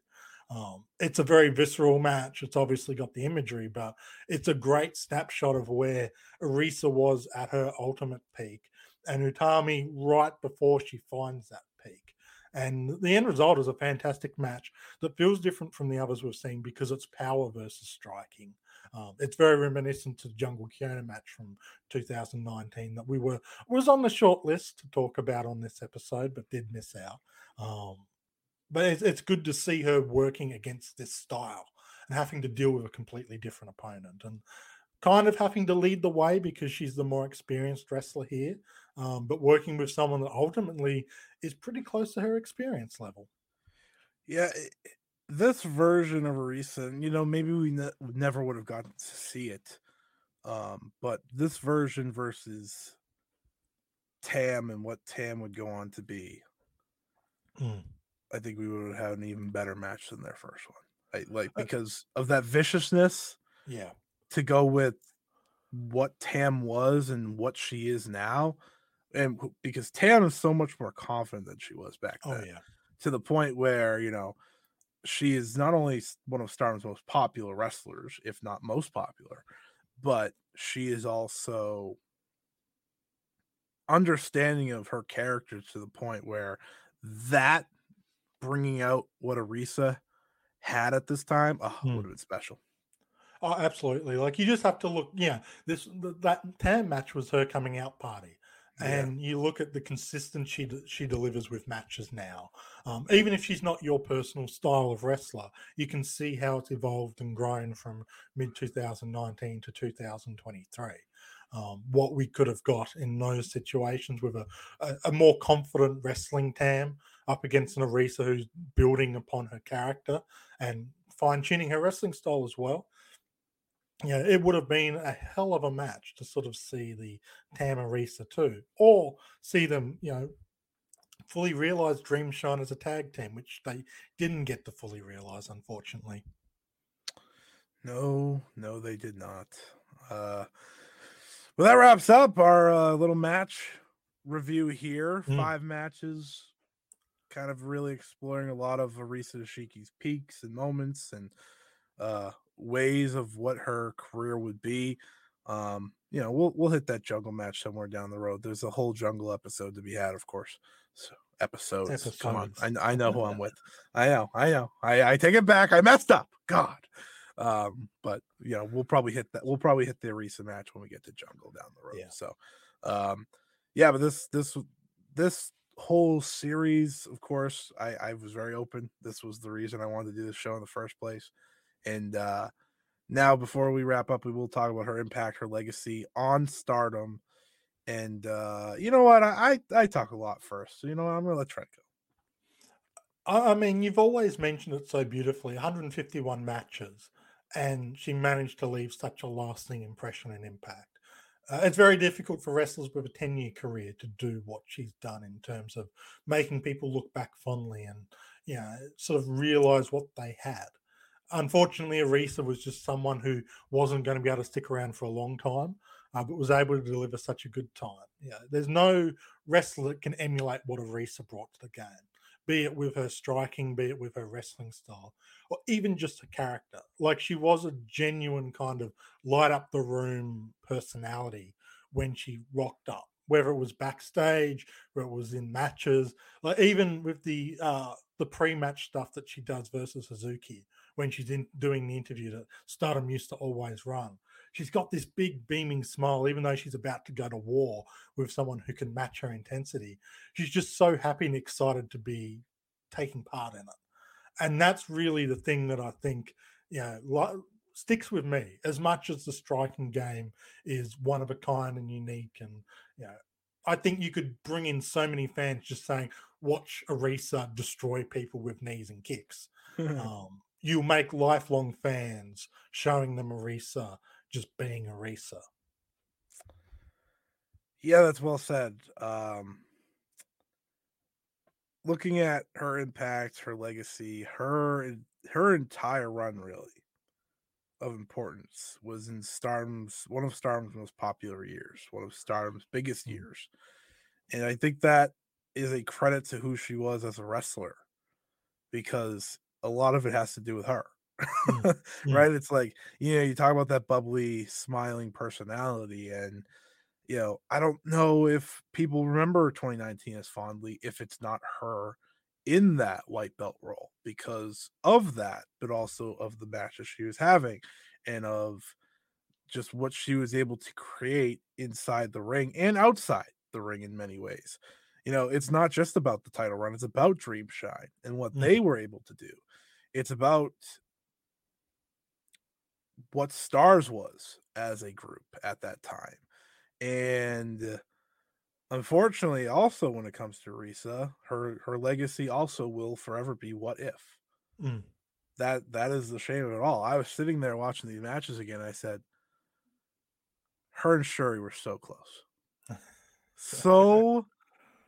Um, it's a very visceral match. It's obviously got the imagery, but it's a great snapshot of where Arisa was at her ultimate peak and Utami right before she finds that peak. And the end result is a fantastic match that feels different from the others we've seen because it's power versus striking. Um, it's very reminiscent to the Jungle Kyona match from 2019 that we were was on the short list to talk about on this episode, but did miss out. Um, but it's, it's good to see her working against this style and having to deal with a completely different opponent and kind of having to lead the way because she's the more experienced wrestler here, um, but working with someone that ultimately is pretty close to her experience level. yeah, this version of Arisa, you know, maybe we ne- never would have gotten to see it. Um, but this version versus Tam and what Tam would go on to be, Mm. I think we would have had an even better match than their first one. I, like Uh, because of that viciousness Yeah. to go with what Tam was and what she is now. and because Tam is so much more confident than she was back then. Oh then yeah. to the point where you know she is not only one of Stardom's most popular wrestlers, if not most popular, but she is also understanding of her character to the point where that bringing out what Arisa had at this time oh, Hmm. would have been special. Oh, absolutely. Like you just have to look. Yeah, this th- that Tam match was her coming out party, Yeah. and you look at the consistency she she delivers with matches now. Um, even if she's not your personal style of wrestler, you can see how it's evolved and grown from mid 2019 to 2023. Um, what we could have got in those situations with a, a, a more confident wrestling Tam up against an Arisa who's building upon her character and fine tuning her wrestling style as well yeah, it would have been a hell of a match to sort of see the Tamarisa too, or see them, you know, fully realize Dream Shine as a tag team, which they didn't get to fully realize, unfortunately. No, no, they did not. Uh, well, that wraps up our uh, little match review here. Mm. Five matches, kind of really exploring a lot of Arisa Hoshiki's peaks and moments and uh, ways of what her career would be. Um, you know, we'll we'll hit that jungle match somewhere down the road. There's a whole jungle episode to be had, of course. So episodes. Come on, I, I know who I'm with. I know, I know. I, I take it back. I messed up. God. Um, but you know, we'll probably hit that. We'll probably hit the Arisa match when we get to Jungle down the road. Yeah. So, um, yeah, but this this this whole series, of course, I I was very open. This was the reason I wanted to do this show in the first place, and uh now before we wrap up, we will talk about her impact, her legacy on Stardom. And uh, you know what? I, I I talk a lot first, so you know what? I'm gonna let Trent go. I mean, you've always mentioned it so beautifully 151 matches, and she managed to leave such a lasting impression and impact. Uh, it's very difficult for wrestlers with a 10 year career to do what she's done in terms of making people look back fondly and, you know, sort of realize what they had. Unfortunately, Arisa was just someone who wasn't going to be able to stick around for a long time, uh, but was able to deliver such a good time. Yeah, there's no wrestler that can emulate what Arisa brought to the game be it with her striking, be it with her wrestling style, or even just her character. Like she was a genuine kind of light up the room personality when she rocked up, whether it was backstage, whether it was in matches, like even with the uh the pre-match stuff that she does versus Hazuki when she's in doing the interview that Stardom used to always run. She's got this big beaming smile, even though she's about to go to war with someone who can match her intensity she's just so happy and excited to be taking part in it. And that's really the thing that I think, you know, li- sticks with me as much as the striking game is one of a kind and unique. And, you know, I think you could bring in so many fans just saying, watch Arisa destroy people with knees and kicks. Um, you make lifelong fans showing them Arisa just being Arisa. Yeah, that's well said. Um, looking at her impact, her legacy, her her entire run really of importance was in Stardom's one of Stardom's most popular years, one of Stardom's biggest Mm. years. And I think that is a credit to who she was as a wrestler because a lot of it has to do with her. Mm. right? It's like, you know, you talk about that bubbly, smiling personality and you know, I don't know if people remember 2019 as fondly if it's not her in that white belt role because of that, but also of the matches she was having and of just what she was able to create inside the ring and outside the ring in many ways. You know, it's not just about the title run, it's about Dream Shine and what Mhm. they were able to do. It's about what Stars was as a group at that time. And unfortunately, also when it comes to Risa, her her legacy also will forever be what if. Mm. That that is the shame of it all. I was sitting there watching these matches again. I said, her and Syuri were so close. So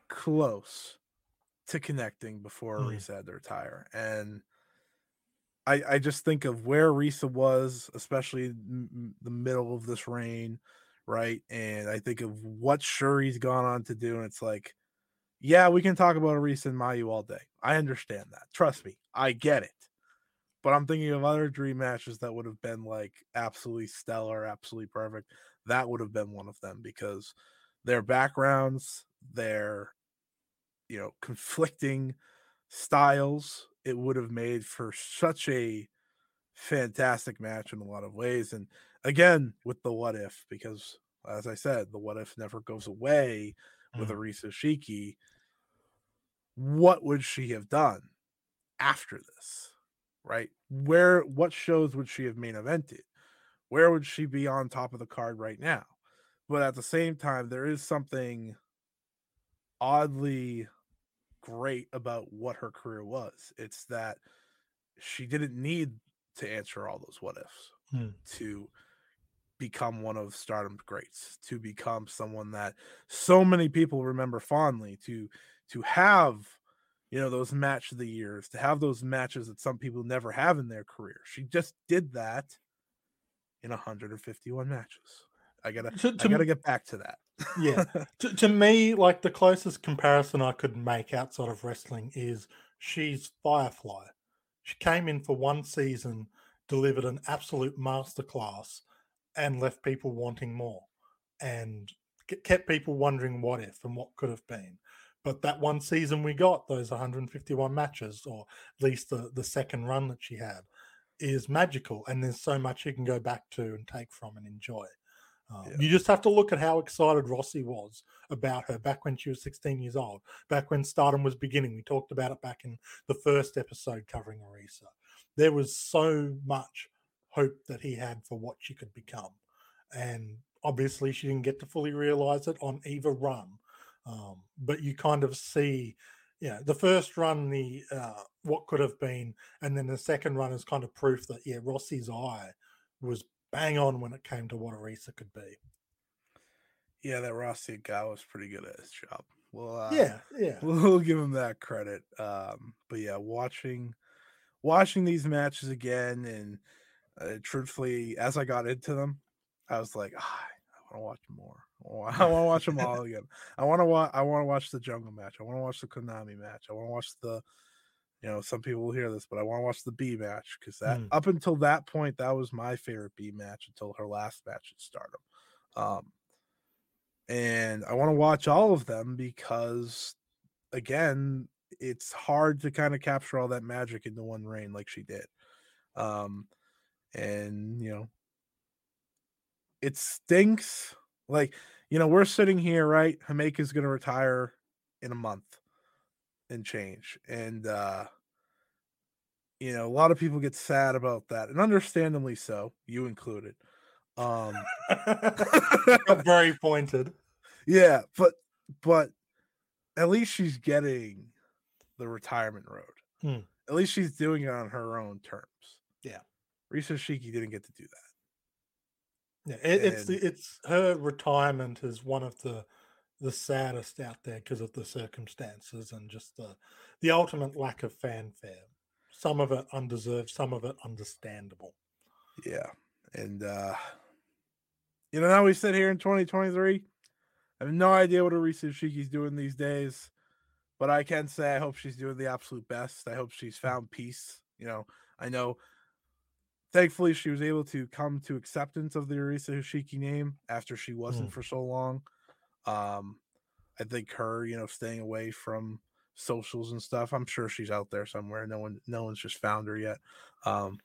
close to connecting before Mm. Risa had to retire. And I, I just think of where Risa was, especially m- the middle of this reign, right? And I think of what Syuri's gone on to do, and it's like, yeah, we can talk about Arisa and Mayu all day. I understand that. Trust me, I get it. But I'm thinking of other dream matches that would have been like absolutely stellar, absolutely perfect. That would have been one of them because their backgrounds, their you know, conflicting styles, it would have made for such a fantastic match in a lot of ways. And again, with the what if, because as I said, the what if never goes away with Mm. Arisa Hoshiki. What would she have done after this? Right? Where what shows would she have main evented? Where would she be on top of the card right now? But at the same time, there is something oddly great about what her career was. It's that she didn't need to answer all those what ifs Hmm. to become one of stardom's greats, to become someone that so many people remember fondly, to to have you know those match of the years, to have those matches that some people never have in their career. She just did that in 151 matches. I gotta To- I gotta get back to that. Yeah. to, to me, like the closest comparison I could make outside of wrestling is she's Firefly. She came in for one season, delivered an absolute masterclass, and left people wanting more, and kept people wondering what if and what could have been. But that one season we got those 151 matches, or at least the the second run that she had, is magical, and there's so much you can go back to and take from and enjoy. Um, Yeah. You just have to look at how excited Rossy was about her back when she was 16 years old, back when Stardom was beginning. We talked about it back in the first episode covering Arisa. There was so much hope that he had for what she could become. And obviously, she didn't get to fully realize it on either run. Um, but you kind of see, you know, the first run, the uh, what could have been, and then the second run is kind of proof that, yeah, Rossy's eye was bang on when it came to what Arisa could be. Yeah, that Rossy guy was pretty good at his job. Well, uh, yeah, yeah. we'll give him that credit. Um, but yeah, watching watching these matches again, and uh, truthfully, as I got into them, I was like, ah, I want to watch more. I want to watch them all again. I want to watch. I want to watch the jungle match. I want to watch the Konami match. I want to watch the. You know, some people will hear this, but I want to watch the Bea match because that Mm. up until that point, that was my favorite Bea match until her last match at Stardom. Um, and I want to watch all of them because, again, it's hard to kind of capture all that magic into one reign like she did. Um, and you know, it stinks. Like you know, we're sitting here, right? Hameka's gonna retire in a month and change, and uh, you know, a lot of people get sad about that, and understandably so, you included. Um, very pointed. yeah, but but at least she's getting the retirement road. Hmm. At least she's doing it on her own terms. Yeah. Risa Shiki didn't get to do that. Yeah, it, it's it's her retirement is one of the the saddest out there because of the circumstances and just the the ultimate lack of fanfare. Some of it undeserved, some of it understandable. Yeah. And uh you know now we sit here in 2023. I have no idea what Arisa Hoshiki's doing these days, but I can say I hope she's doing the absolute best. I hope she's found peace. You know, I know thankfully she was able to come to acceptance of the Arisa Hoshiki name after she wasn't Mm. for so long. Um I think her, you know, staying away from socials and stuff. I'm sure she's out there somewhere. No one no one's just found her yet. Um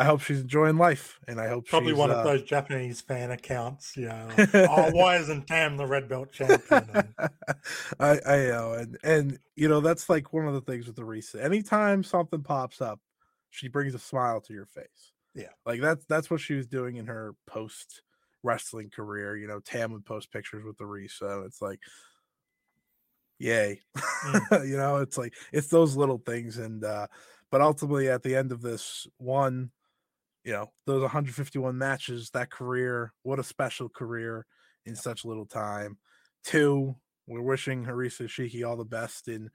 I hope she's enjoying life and I hope Probably one uh, of those Japanese fan accounts. Yeah. oh, why isn't Tam the red belt champion? I I know, and and you know that's like one of the things with the recent. Anytime something pops up, she brings a smile to your face. Yeah. like that's that's what she was doing in her post wrestling career. You know, Tam would post pictures with the Risa. It's like, yay, you know, it's like it's those little things, and uh but ultimately at the end of this one, you know, those 151 matches, that career, what a special career in such little time. Two, we're wishing Arisa Hoshiki all the best in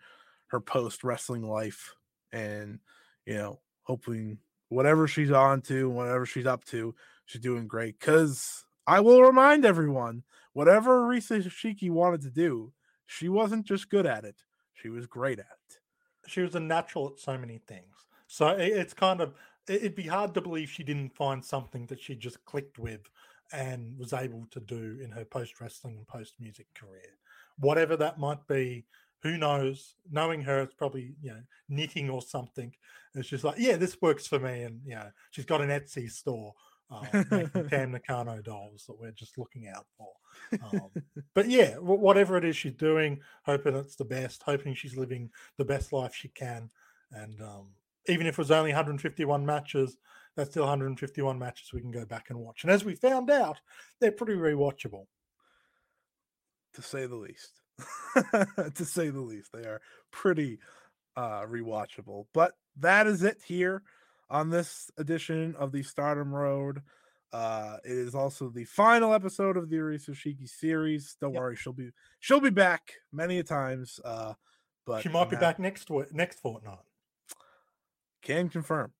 her post wrestling life and, you know, hoping whatever she's on to, whatever she's up to, she's doing great. Cause I will remind everyone whatever Arisa Hoshiki wanted to do, she wasn't just good at it, she was great at it. She was a natural at so many things. So it's kind of it'd be hard to believe she didn't find something that she just clicked with and was able to do in her post wrestling and post music career. Whatever that might be, who knows? Knowing her, it's probably you know knitting or something. It's just like, yeah, this works for me, and you know, she's got an Etsy store making Tam Nakano dolls that we're just looking out for. Um, but yeah, whatever it is she's doing, hoping it's the best, hoping she's living the best life she can, and um, even if it was only 151 matches, that's still 151 matches we can go back and watch. And as we found out, they're pretty rewatchable, to say the least. to say the least, they are pretty uh rewatchable. But that is it here on this edition of the Stardom Road. Uh, it is also the final episode of the Arisa Hoshiki series. Don't yep. worry, she'll be she'll be back many a times. Uh, but she might be back next next fortnight. Can confirm.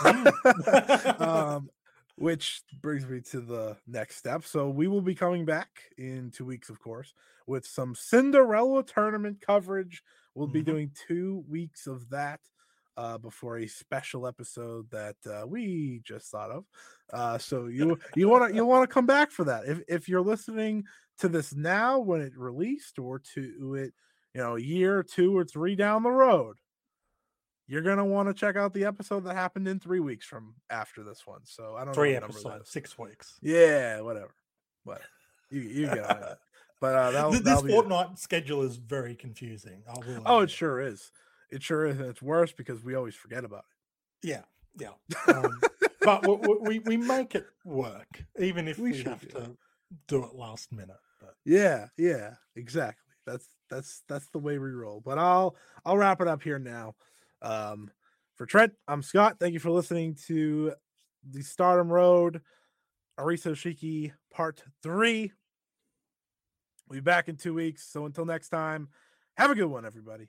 Mm. um, which brings me to the next step. So we will be coming back in two weeks, of course, with some Cinderella tournament coverage. We'll mm-hmm. be doing two weeks of that uh, before a special episode that uh, we just thought of. Uh, so you you want to you want to come back for that. If if you're listening to this now when it released, or to it, you know, a year, two or three down the road, you're gonna want to check out the episode that happened in three weeks from after this one. So I don't three episodes, six weeks. Yeah, whatever. But you you get on that. But uh, that'll, this that'll fortnight schedule is very confusing. oh, it sure is. It sure is, and it's worse because we always forget about it. Yeah, yeah. Um, but we, we, we make it work, even if we, we have to do it last minute. But yeah, yeah, exactly. That's that's that's the way we roll. But I'll I'll wrap it up here now. Um, for Trent, I'm Scott. Thank you for listening to the Stardom Road Arisa Hoshiki Part Three. We'll be back in two weeks. So until next time, have a good one, everybody.